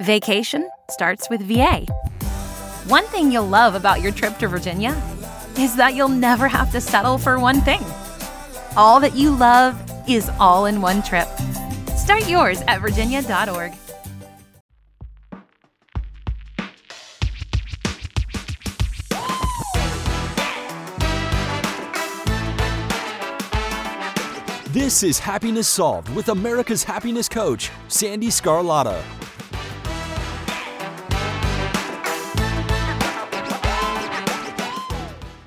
Vacation starts with VA. One thing you'll love about your trip to Virginia is that you'll never have to settle for one thing. All that you love is all in one trip. Start yours at virginia.org. This is Happiness Solved with America's Happiness Coach, Sandee Sgarlata.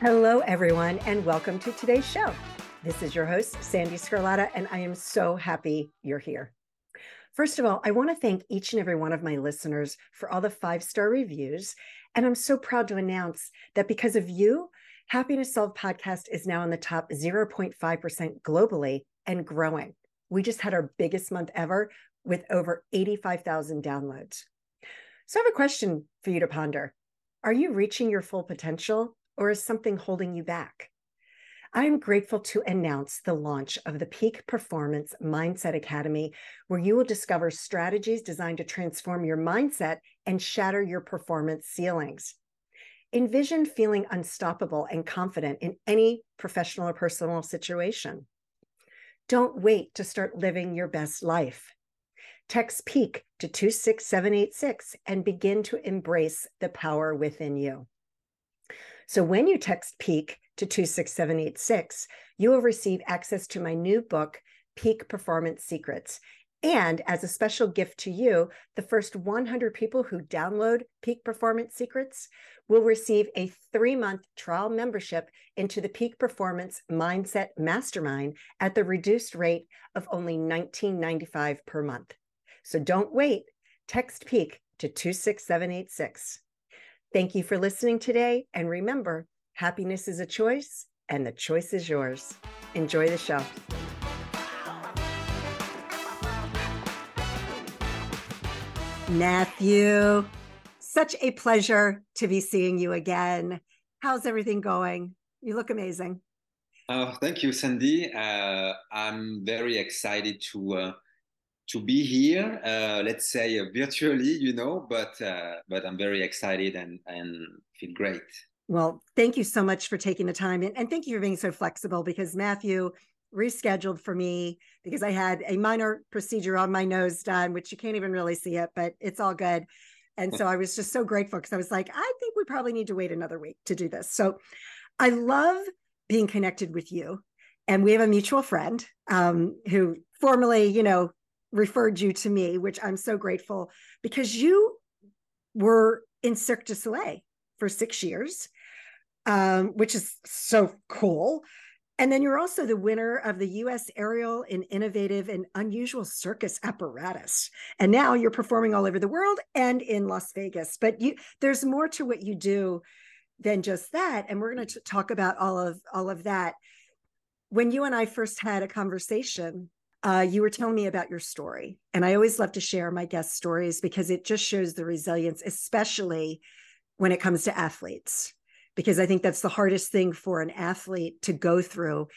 Hello, everyone, and welcome to today's show. This is your host, Sandee Sgarlata, and I am so happy you're here. First of all, I want to thank each and every one of my listeners for all the five star reviews. And I'm so proud to announce that because of you, Happiness Solved podcast is now in the top 0.5% globally and growing. We just had our biggest month ever with over 85,000 downloads. So I have a question for you to ponder. Are you reaching your full potential or is something holding you back? I am grateful to announce the launch of the Peak Performance Mindset Academy, where you will discover strategies designed to transform your mindset and shatter your performance ceilings. Envision feeling unstoppable and confident in any professional or personal situation. Don't wait to start living your best life. Text PEAK to 26786 and begin to embrace the power within you. So when you text PEAK to 26786, you will receive access to my new book, Peak Performance Secrets. And as a special gift to you, the first 100 people who download Peak Performance Secrets will receive a three month trial membership into the Peak Performance Mindset Mastermind at the reduced rate of only $19.95 per month. So don't wait. Text PEAK to 26786. Thank you for listening today. And remember, happiness is a choice, and the choice is yours. Enjoy the show. Mathieu, such a pleasure to be seeing you again. How's everything going? You look amazing. Uh, thank you, Sandee. Uh, I'm very excited to uh, to be here. Uh, let's say uh, virtually, you know, but uh, but I'm very excited and and feel great. Well, thank you so much for taking the time and, and thank you for being so flexible because Mathieu rescheduled for me because I had a minor procedure on my nose done, which you can't even really see it, but it's all good. And so I was just so grateful because I was like, I think we probably need to wait another week to do this. So I love being connected with you. And we have a mutual friend um, who formerly, you know, referred you to me, which I'm so grateful because you were in Cirque du Soleil for six years, um, which is so cool. And then you're also the winner of the US Aerial and Innovative and Unusual Circus Apparatus. And now you're performing all over the world and in Las Vegas. But you there's more to what you do than just that. And we're going to talk about all of all of that. When you and I first had a conversation, uh, you were telling me about your story. And I always love to share my guest stories because it just shows the resilience, especially when it comes to athletes because I think that's the hardest thing for an athlete to go through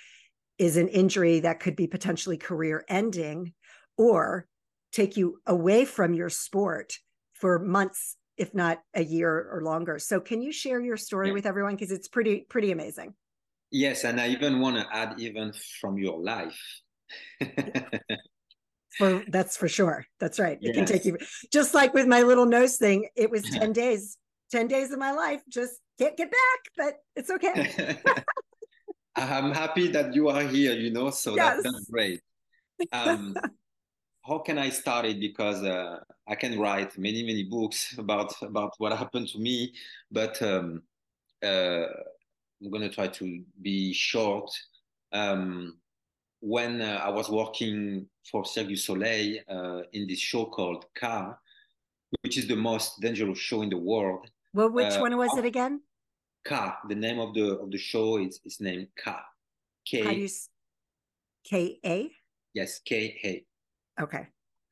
is an injury that could be potentially career ending or take you away from your sport for months if not a year or longer. So can you share your story yeah. with everyone because it's pretty pretty amazing. Yes, and I even want to add even from your life. for that's for sure. That's right. It yes. can take you just like with my little nose thing, it was 10 days 10 days of my life just can't get back, but it's okay. I'm happy that you are here, you know, so yes. that, that's great. Um, how can I start it? Because uh, I can write many, many books about about what happened to me, but um, uh, I'm going to try to be short. Um, when uh, I was working for Cirque du Soleil uh, in this show called Ka, which is the most dangerous show in the world, well, which uh, one was it again? Ka. The name of the of the show is is named Ka. K. How do you? K A. Yes, K A. Okay,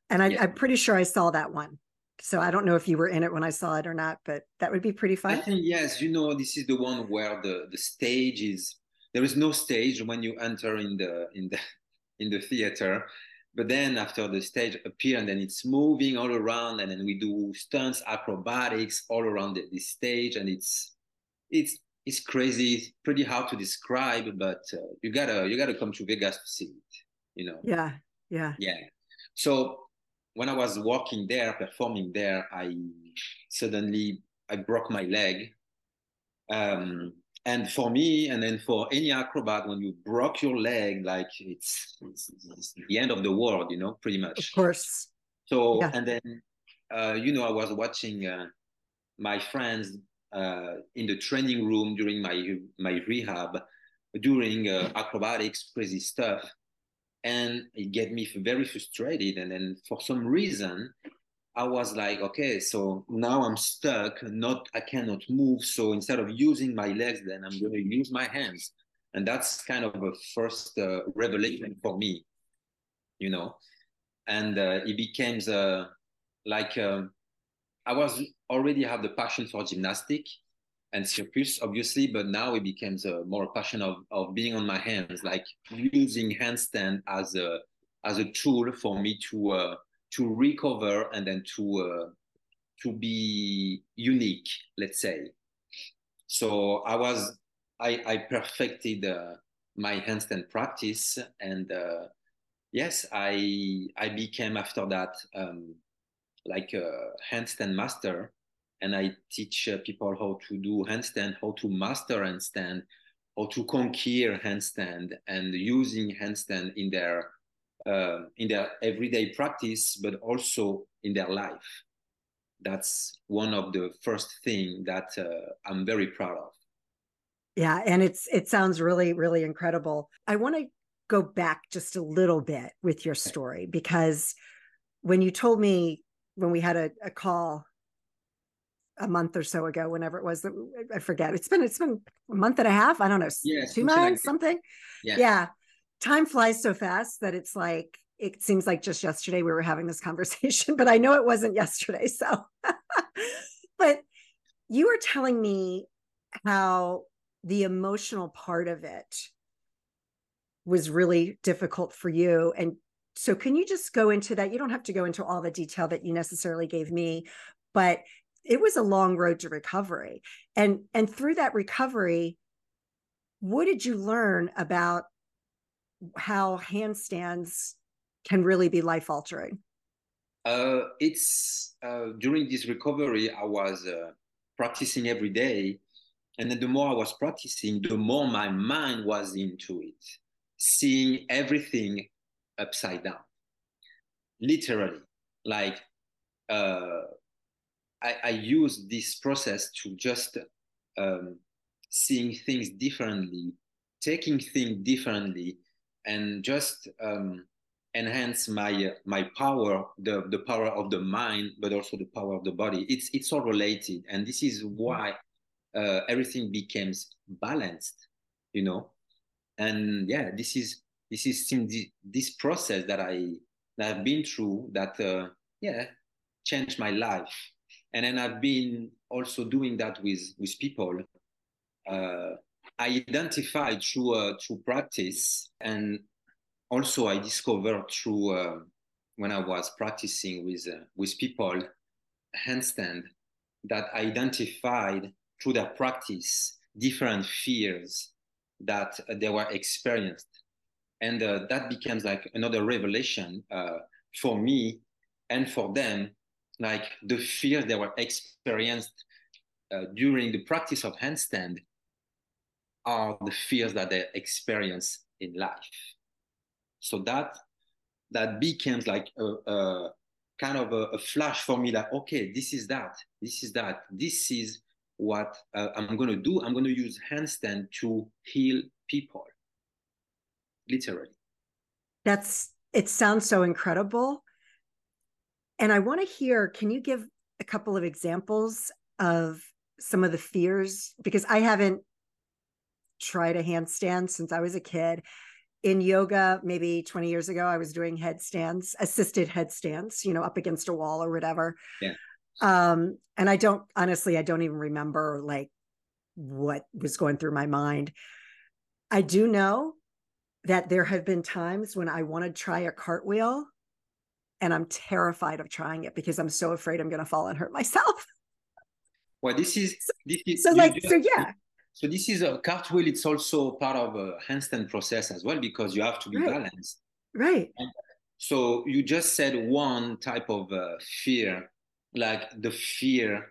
and I, yeah. I'm pretty sure I saw that one. So I don't know if you were in it when I saw it or not, but that would be pretty fun. I think yes. You know, this is the one where the the stage is. There is no stage when you enter in the in the in the theater, but then after the stage appear and then it's moving all around and then we do stunts acrobatics all around the, the stage and it's it's it's crazy it's pretty hard to describe but uh, you gotta you gotta come to vegas to see it you know? Yeah yeah. Yeah. So when i was walking there performing there i suddenly i broke my leg um and for me and then for any acrobat when you broke your leg like it's, it's, it's the end of the world you know pretty much. of course. So yeah. and then uh, you know i was watching uh, my friends uh, in the training room during my my rehab during uh, acrobatics crazy stuff. And it get me very frustrated. And then for some reason I was like, okay, so now I'm stuck, not I cannot move. So instead of using my legs, then I'm going to use my hands. And that's kind of a first uh, revelation for me, you know. And uh, it became uh, like uh, I was already have the passion for gymnastic and circus, obviously, but now it becomes a more passion of, of being on my hands, like using handstand as a as a tool for me to uh, to recover and then to uh, to be unique let's say. So i was i i perfected uh, my handstand practice and uh, yes i i became after that um, like a handstand master. And i teach uh, people how to do handstand how to master handstand how to conquer handstand and using handstand in their uh, in their everyday practice, but also in their life. That's one of the first thing that uh, I'm very proud of. Yeah, and it's it sounds really really incredible. I want to go back just a little bit with your story because when you told me when we had a, a call a month or so ago, whenever it was that I forget. It's been it's been a month and a half. I don't know, yes, two months, something. Yeah. yeah time flies so fast that it's like it seems like just yesterday we were having this conversation, but I know it wasn't yesterday. So, but you were telling me how the emotional part of it was really difficult for you. And so, can you just go into that? You don't have to go into all the detail that you necessarily gave me, but it was a long road to recovery. And and through that recovery, what did you learn about how handstands can really be life altering? Uh, it's uh, during this recovery, I was uh, practicing every day. And then the more I was practicing, the more my mind was into it, seeing everything upside down. Literally, like uh, I, I use this process to just um, seeing things differently, taking things differently, and just um, enhance my my power, the the power of the mind, but also the power of the body. It's it's all related, and this is why uh, everything becomes balanced, you know. And yeah, this is this is this process that I that I've been through that uh, yeah changed my life, and then I've been also doing that with with people. Uh, identified through uh, through practice, and also I discovered through uh, when I was practicing with uh, with people handstand that I identified through their practice different fears that they were experienced, and uh, that becomes like another revelation uh, for me and for them, like the fears they were experienced uh, during the practice of handstand are the fears that they experience in life. So that that becomes like a, a kind of a, a, flash for me that okay, this is that, this is that, this is what uh, I'm going to do. I'm going to use handstand to heal people, literally. That's it. Sounds so incredible, and I want to hear. Can you give a couple of examples of some of the fears because I haven't tried a handstand since I was a kid. In yoga, maybe 20 years ago, I was doing headstands, assisted headstands, you know, up against a wall or whatever. Yeah. Um, and I don't honestly, I don't even remember like what was going through my mind. I do know that there have been times when I want to try a cartwheel and I'm terrified of trying it because I'm so afraid I'm going to fall and hurt myself. Well, this is this is so like just, so yeah. So this is a cartwheel. It's also part of a handstand process as well because you have to be right. balanced. Right. And so you just said one type of uh, fear, like the fear,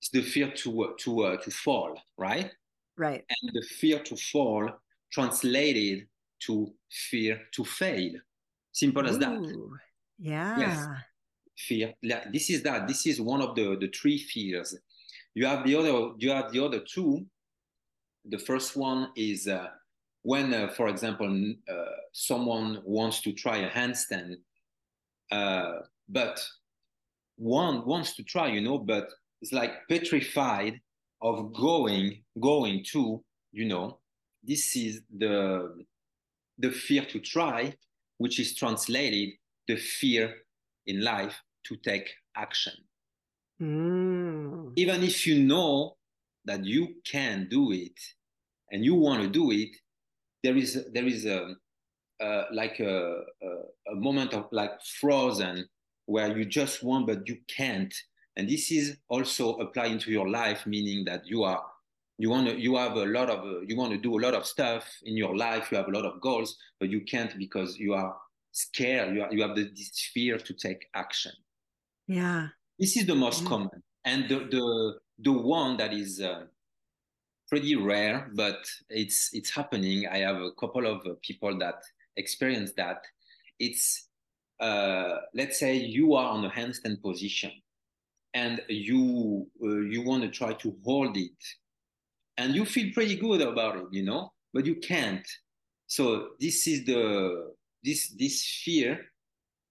it's the fear to to uh, to fall, right? Right. And the fear to fall translated to fear to fail. Simple as that. Yeah. Yes. Fear. Like, This is that. This is one of the the three fears. You have the other. You have the other two. The first one is uh, when, uh, for example, uh, someone wants to try a handstand, uh, but one wants to try, you know, but it's like petrified of going, going to, you know, this is the the fear to try, which is translated the fear in life to take action. Mm. Even if you know that you can do it and you want to do it, there is there is a uh, like a, a, a moment of like frozen where you just want but you can't. And this is also applying to your life meaning that you are you want to you have a lot of uh, you want to do a lot of stuff in your life you have a lot of goals but you can't because you are scared you, are, you have the, this fear to take action. Yeah. This is the most yeah. common. And the the the one that is uh, pretty rare but it's it's happening i have a couple of uh, people that experience that it's uh, let's say you are on a handstand position and you uh, you want to try to hold it and you feel pretty good about it you know but you can't so this is the this this fear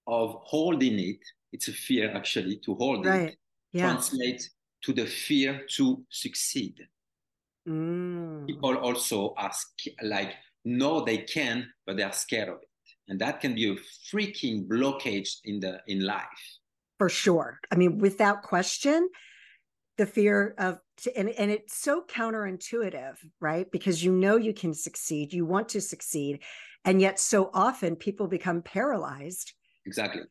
of holding it it's a fear actually to hold right. it yeah. translates to the fear to succeed mm. people also ask like no, they can but they are scared of it. And that can be a freaking blockage in the in life. For sure. I mean without question the fear of and, and it's so counterintuitive right? Because you know you can succeed you want to succeed and yet so often people become paralyzed. Exactly.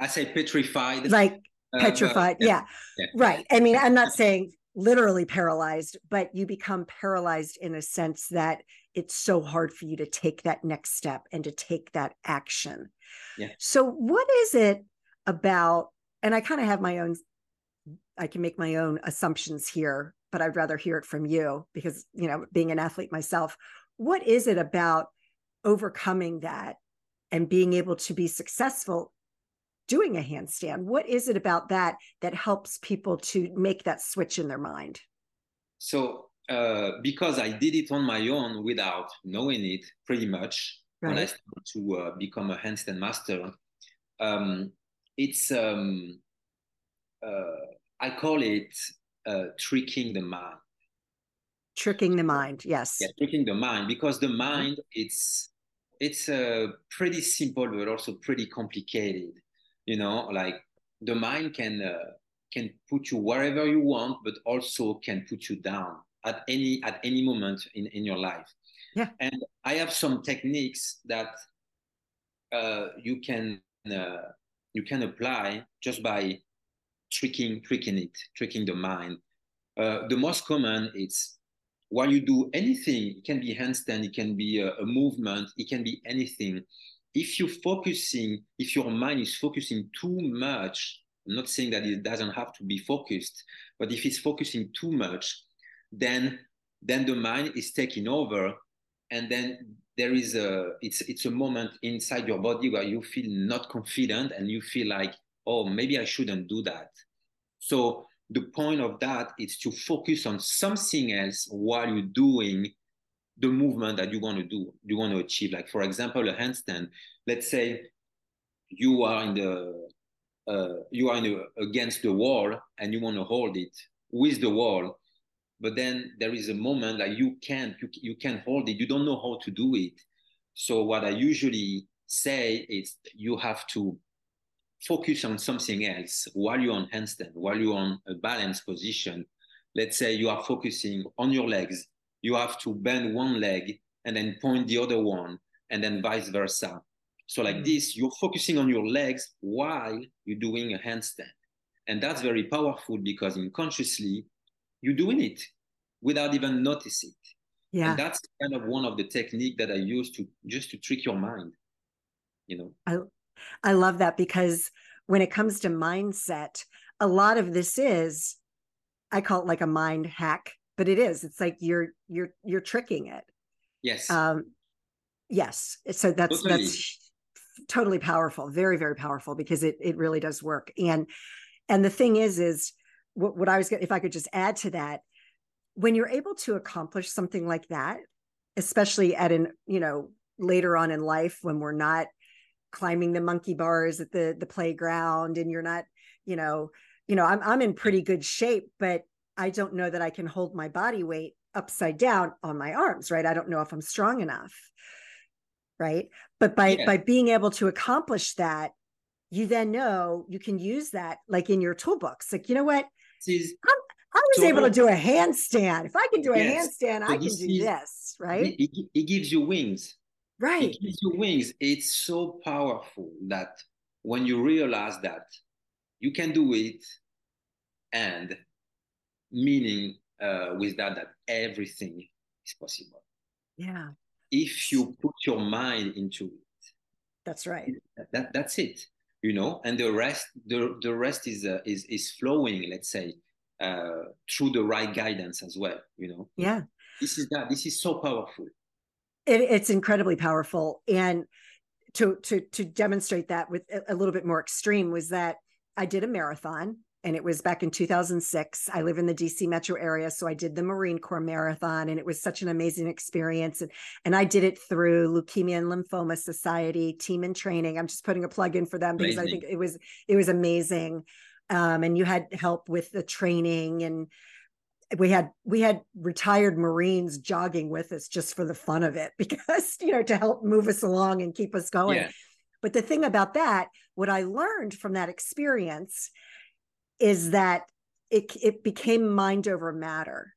I say petrified like petrified uh, yeah. yeah. Right. I mean i'm not saying literally paralyzed but you become paralyzed in a sense that it's so hard for you to take that next step and to take that action. Yeah. So what is it about and i kind of have my own I can make my own assumptions here, but I'd rather hear it from you because, you know, being an athlete myself, what is it about overcoming that and being able to be successful doing a handstand? What is it about that that helps people to make that switch in their mind? So, uh, because I did it on my own without knowing it pretty much right. when I started to uh, become a handstand master, um, it's um, uh, I call it uh, tricking the mind. Tricking the mind, yes. Yeah, tricking the mind because the mm-hmm. mind it's it's uh, pretty simple but also pretty complicated. You know, like the mind can uh, can put you wherever you want, but also can put you down at any at any moment in in your life. Yeah. And I have some techniques that uh, you can uh, you can apply just by tricking tricking it tricking the mind uh, the most common is while you do anything it can be handstand it can be a, a movement it can be anything if you're focusing if your mind is focusing too much i'm not saying that it doesn't have to be focused but if it's focusing too much then then the mind is taking over and then there is a it's it's a moment inside your body where you feel not confident and you feel like oh, maybe I shouldn't do that. So the point of that is to focus on something else while you're doing the movement that you want to do, you want to achieve. Like for example, a handstand. Let's say you are in the uh, you are in the, against the wall and you want to hold it with the wall, but then there is a moment that you can't you, you can't hold it. You don't know how to do it. So what I usually say is you have to focus on something else while you're on handstand, while you're on a balanced position. Let's say you are focusing on your legs. You have to bend one leg and then point the other one. and then vice versa. So like mm. this, you're focusing on your legs while you're doing a handstand. And that's very powerful because unconsciously you're doing it without even noticing it. Yeah. And that's kind of one of the technique that I use to just to trick your mind. You know. I I love that because when it comes to mindset, a lot of this is I call it like a mind hack, but it is. It's like you're you're you're tricking it. Yes. Um yes. So that's totally. that's totally powerful, very very powerful because it it really does work. And and the thing is is what, what I was if I could just add to that when you're able to accomplish something like that especially at an you know later on in life when we're not climbing the monkey bars at the the playground and you're not you know you know I'm I'm in pretty good shape but I don't know that I can hold my body weight upside down on my arms right I don't know if I'm strong enough right but by yeah. by being able to accomplish that you then know you can use that like in your toolbox like you know what I was so, able to do a handstand. If I can do a yes, handstand, I can do this, right? It, it, gives you wings. Right. It gives you wings. It's so powerful that when you realize that you can do it, and meaning uh, with that, that everything is possible. Yeah. If you put your mind into it. That's right. That, that that's it. You know, and the rest, the the rest is uh, is is flowing. Let's say uh, through the right guidance as well you know yeah this is that this is so powerful it, it's incredibly powerful and to to to demonstrate that with a, a little bit more extreme was that i did a marathon and it was back in 2006 i live in the dc metro area so i did the marine corps marathon and it was such an amazing experience and, and i did it through leukemia and lymphoma society team and training i'm just putting a plug in for them because amazing. i think it was it was amazing um, and you had help with the training and we had we had retired marines jogging with us just for the fun of it because you know to help move us along and keep us going yeah. but the thing about that what i learned from that experience is that it it became mind over matter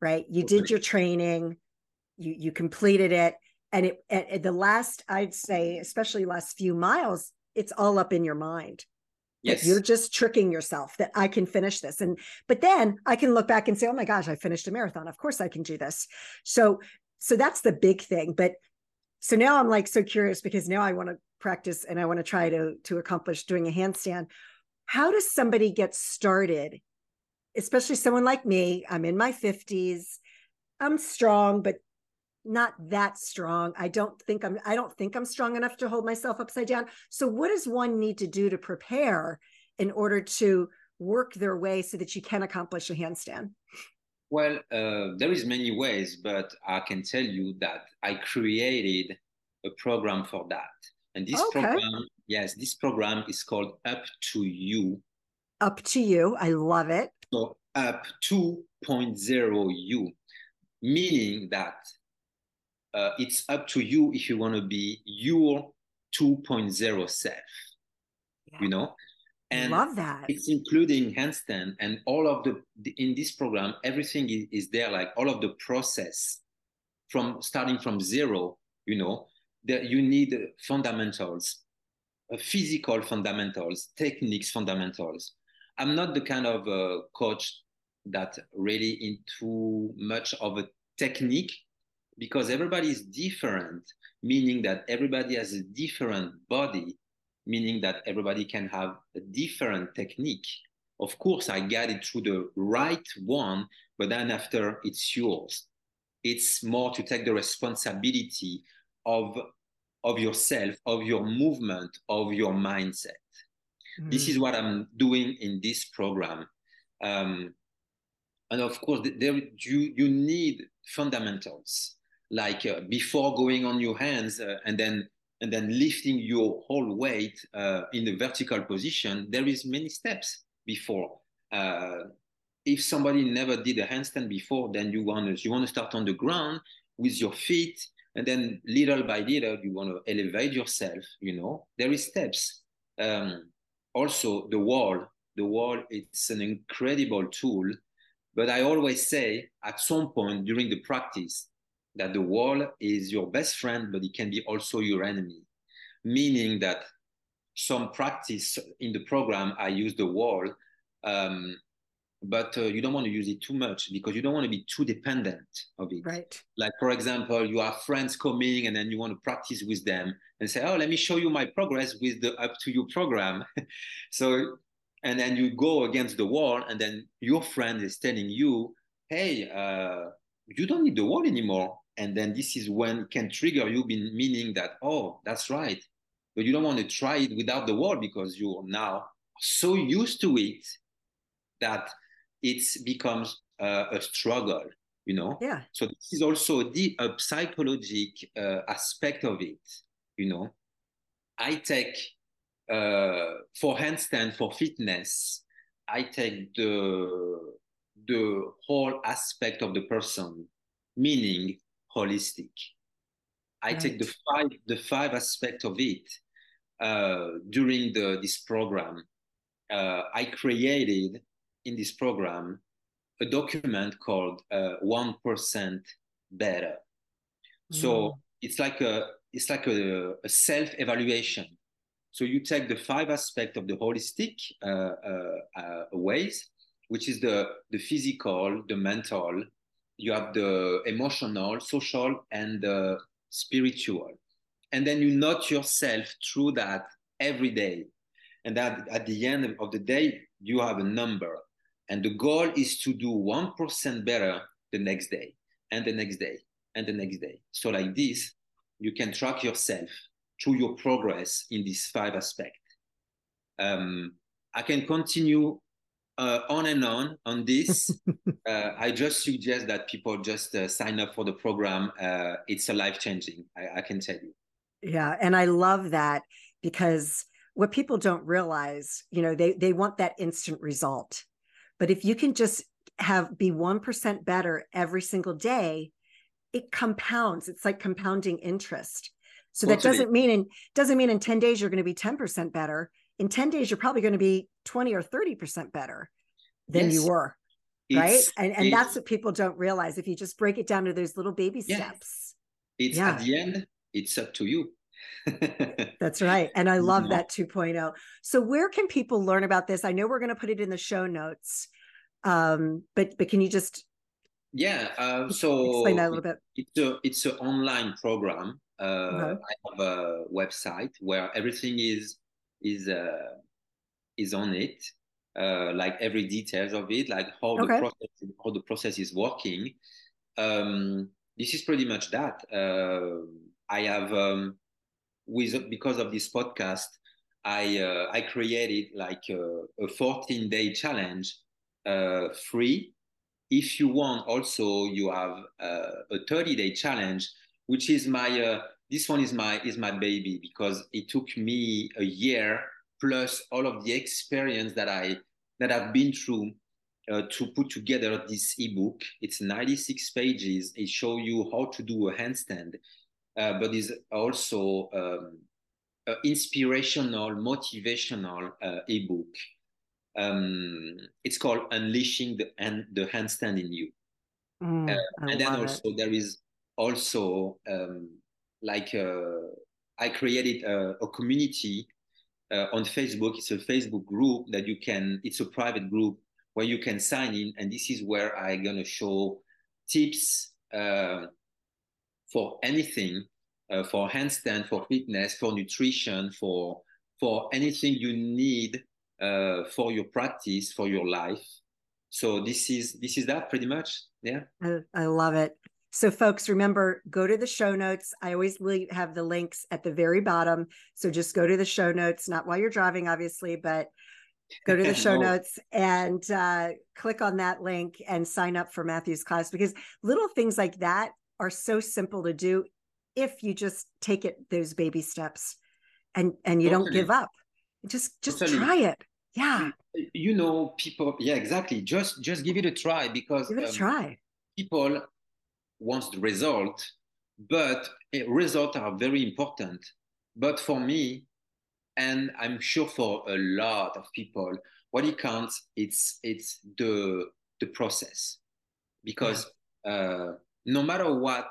right you did your training you you completed it and it at the last i'd say especially last few miles it's all up in your mind Yes. You're just tricking yourself that I can finish this. And but then I can look back and say, oh my gosh, I finished a marathon. Of course I can do this. So so that's the big thing. But so now I'm like so curious because now I want to practice and I want to try to to accomplish doing a handstand. How does somebody get started? Especially someone like me. I'm in my 50s. I'm strong, but not that strong. I don't think I'm I don't think I'm strong enough to hold myself upside down. So what does one need to do to prepare in order to work their way so that you can accomplish a handstand? Well, uh, there is many ways, but I can tell you that I created a program for that. And this okay. program, yes, this program is called Up to You. Up to You. I love it. So Up 2.0 You, meaning that uh, it's up to you if you want to be your 2.0 self yeah. you know and love that it's including handstand and all of the, the in this program everything is, is, there like all of the process from starting from zero you know that you need fundamentals uh, physical fundamentals techniques fundamentals i'm not the kind of uh, coach that really into much of a technique because everybody is different, meaning that everybody has a different body, meaning that everybody can have a different technique. Of course, I got it through the right one, but then after it's yours. It's more to take the responsibility of, of yourself, of your movement, of your mindset. Mm. This is what I'm doing in this program. Um, and of course, there, you, you need fundamentals like uh, before going on your hands uh, and then and then lifting your whole weight uh, in the vertical position there is many steps before uh, if somebody never did a handstand before then you want to you want to start on the ground with your feet and then little by little you want to elevate yourself you know there is steps. Um, also the wall the wall it's an incredible tool. But i always say at some point during the practice that the wall is your best friend, but it can be also your enemy, meaning that some practice in the program, I use the wall, um, but uh, you don't want to use it too much because you don't want to be too dependent of it. Right. Like, for example, you have friends coming and then you want to practice with them and say, oh, let me show you my progress with the up to you program. so, and then you go against the wall and then your friend is telling you, hey, uh, you don't need the wall anymore. And then this is when it can trigger you, meaning that, oh, that's right. But you don't want to try it without the wall because you're now so used to it that it becomes uh, a struggle, you know? Yeah. So this is also the a psychological uh, aspect of it, you know? I take, uh, for handstand, for fitness, I take the, the whole aspect of the person, meaning holistic. I right. take the five, the five aspects of it uh, during the, this program. Uh, I created in this program a document called uh, one uh, better. Mm. So it's like a it's like a, a self evaluation. So you take the five aspects of the holistic uh, uh, uh, ways, which is the the physical, the mental, you have the emotional, social, and the spiritual, and then you note yourself through that every day, and that at the end of the day you have a number and the goal is to do 1% better the next day and the next day and the next day. So, like this, you can track yourself through your progress in these five aspects. Um, I can continue uh, on and on on this. uh, I just suggest that people just uh, sign up for the program. Uh, it's a life changing, I, I can tell you. Yeah. And I love that because what people don't realize, you know, they, they want that instant result but if you can just have be 1% better every single day, it compounds. It's like compounding interest. So that doesn't mean in doesn't mean in 10 days you're going to be 10% better. In 10 days you're probably going to be 20 or 30% better than yes. you were. It's, right? And and that's what people don't realize if you just break it down to those little baby steps. It's yeah. at the end it's up to you. That's right. And I love mm-hmm. that 2.0. So where can people learn about this? I know we're going to put it in the show notes. Um, but but can you just yeah, uh, so explain that a little bit. It's a it's an online program. Uh, okay. I have a website where everything is is uh, is on it, uh, like every details of it, like how okay. the process how the process is working. Um, this is pretty much that. Uh, I have um, with because of this podcast, I uh, I created like a, a 14 day challenge, uh, free. If you want, also you have uh, a 30 day challenge, which is my uh, this one is my is my baby because it took me a year plus all of the experience that I that I've been through uh, to put together this ebook. It's 96 pages. It shows you how to do a handstand uh, but is also um, inspirational, motivational uh, ebook. Um, it's called Unleashing the, and the Handstand in You. Mm, uh, and then also it. there is also um, like uh, I created a, a community uh, on Facebook. It's a Facebook group that you can. It's a private group where you can sign in, and this is where I'm gonna show tips uh, for anything, uh, for handstand, for fitness, for nutrition, for for anything you need uh, for your practice, for your life. So this is this is that pretty much. Yeah. I, I love it. So, folks, remember, go to the show notes. I always have the links at the very bottom. So, just go to the show notes, not while you're driving, obviously, but go to the show no. notes and uh, click on that link and sign up for Mathieu's class because little things like that are so simple to do if you just take it those baby steps and and you totally. don't give up just just totally. try it yeah you know people yeah exactly just just give it a try because give it a um, try people want the result but results are very important but for me and i'm sure for a lot of people what it counts it's it's the the process because yeah. uh, no matter what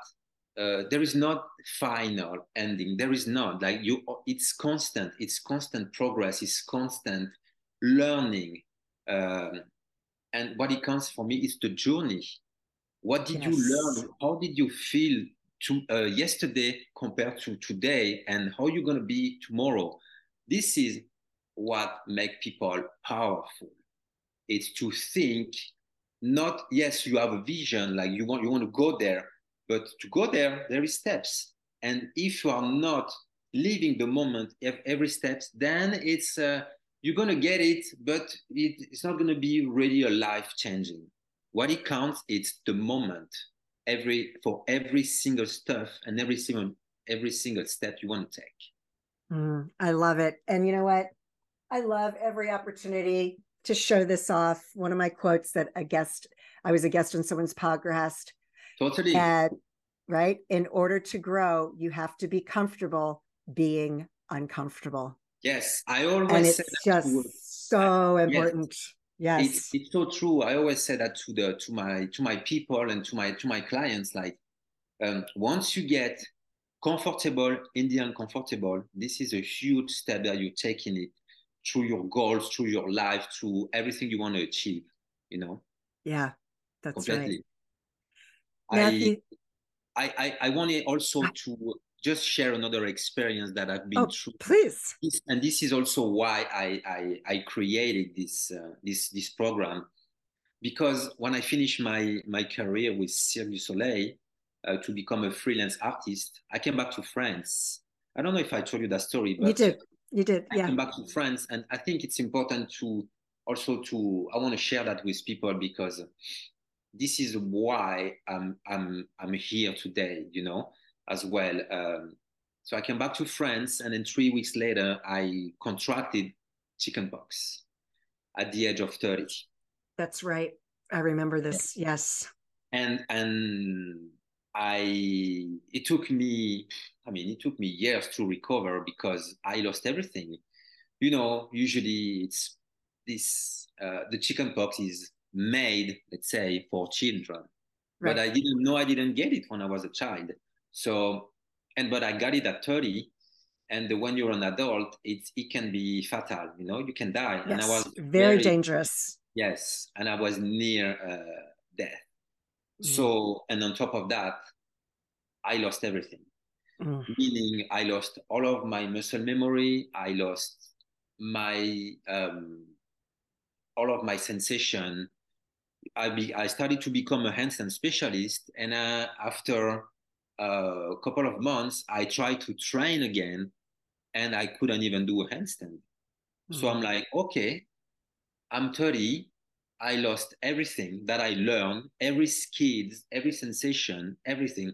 uh, there is not final ending. There is not like you. It's constant. It's constant progress. It's constant learning. Um, and what it counts for me is the journey. What did yes. you learn? How did you feel to uh, yesterday compared to today, and how you're gonna be tomorrow? This is what make people powerful. It's to think. Not yes, you have a vision, like you want you want to go there, but to go there, there is steps. And if you are not living the moment every steps, then it's uh, you're gonna get it, but it, it's not gonna be really a life changing. What it counts, it's the moment. Every for every single stuff and every single every single step you want to take. Mm, I love it. And you know what? I love every opportunity to show this off. One of my quotes that a guest, I was a guest on someone's podcast Totally. And right, in order to grow, you have to be comfortable being uncomfortable. Yes, I always and it's just to, so important. Yes, yes. It's, it's so true. I always say that to the to my to my people and to my to my clients. Like, um, once you get comfortable in the uncomfortable, this is a huge step that you're taking it through your goals, through your life, through everything you want to achieve. You know. Yeah, that's Completely. right. I, I, I, I wanted also to just share another experience that I've been oh, through. Please. And this is also why I, I, I created this, uh, this, this program. Because when I finished my, my career with Cirque du Soleil uh, to become a freelance artist, I came back to France. I don't know if I told you that story, but you did. You did. Yeah. I came back to France, and I think it's important to also to I want to share that with people because this is why I'm I'm I'm here today, you know, as well. Um, so I came back to France, and then three weeks later, I contracted chickenpox at the age of thirty. That's right. I remember this. Yeah. Yes. And and I it took me I mean it took me years to recover because I lost everything. You know, usually it's this uh, the chickenpox is made, let's say, for children. Right. But I didn't know I didn't get it when I was a child. So, and but I got it at 30. And when you're an adult, it's it can be fatal. You know, you can die. Yes, and I was very, very dangerous. Yes, and I was near uh, death. Mm. So, and on top of that, I lost everything. Mm. Meaning, I lost all of my muscle memory. I lost my um, all of my sensation I, be, I started to become a handstand specialist, and uh, after a couple of months, I tried to train again, and I couldn't even do a handstand. Mm-hmm. So I'm mm-hmm. like, okay, I'm 30. I lost everything that I learned, every skills, every sensation, everything.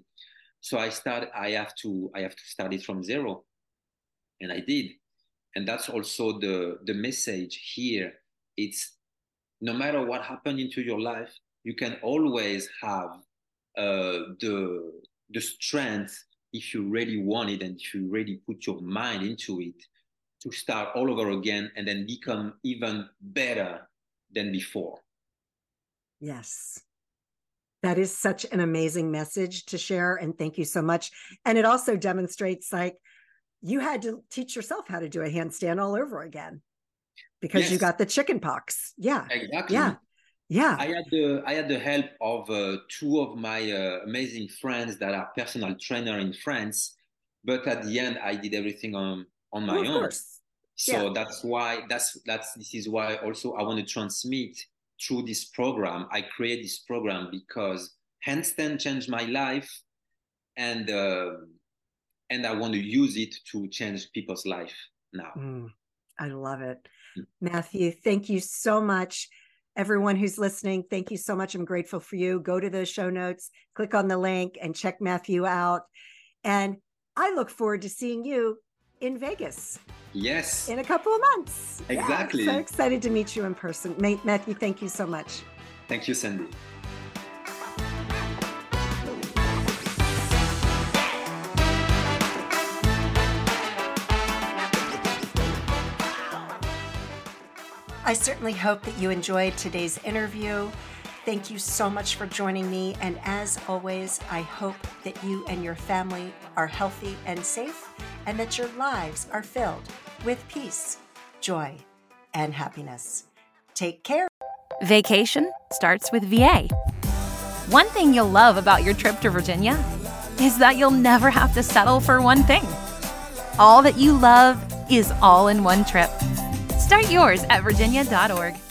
So I start. I have to. I have to start it from zero, and I did. And that's also the the message here. It's no matter what happened into your life, you can always have uh, the the strength if you really want it and if you really put your mind into it to start all over again and then become even better than before. Yes. That is such an amazing message to share. And thank you so much. And it also demonstrates like you had to teach yourself how to do a handstand all over again because yes. you got the chicken pox. Yeah. Exactly. Yeah. Yeah. I had the I had the help of uh, two of my uh, amazing friends that are personal trainer in France, but at the end I did everything on on my well, own. Course. So yeah. that's why that's that's this is why also I want to transmit through this program. I create this program because handstand changed my life, and uh, and I want to use it to change people's life now. Mm, I love it. Mathieu, thank you so much. Everyone who's listening, thank you so much. I'm grateful for you. Go to the show notes, click on the link, and check Mathieu out. And I look forward to seeing you in Vegas. Yes. In a couple of months. Exactly. Yeah, so excited to meet you in person. Mathieu, thank you so much. Thank you, Sandee. I certainly hope that you enjoyed today's interview. Thank you so much for joining me. And as always, I hope that you and your family are healthy and safe, and that your lives are filled with peace, joy, and happiness. Take care. Vacation starts with VA. One thing you'll love about your trip to Virginia is that you'll never have to settle for one thing. All that you love is all in one trip. Start yours at virginia.org.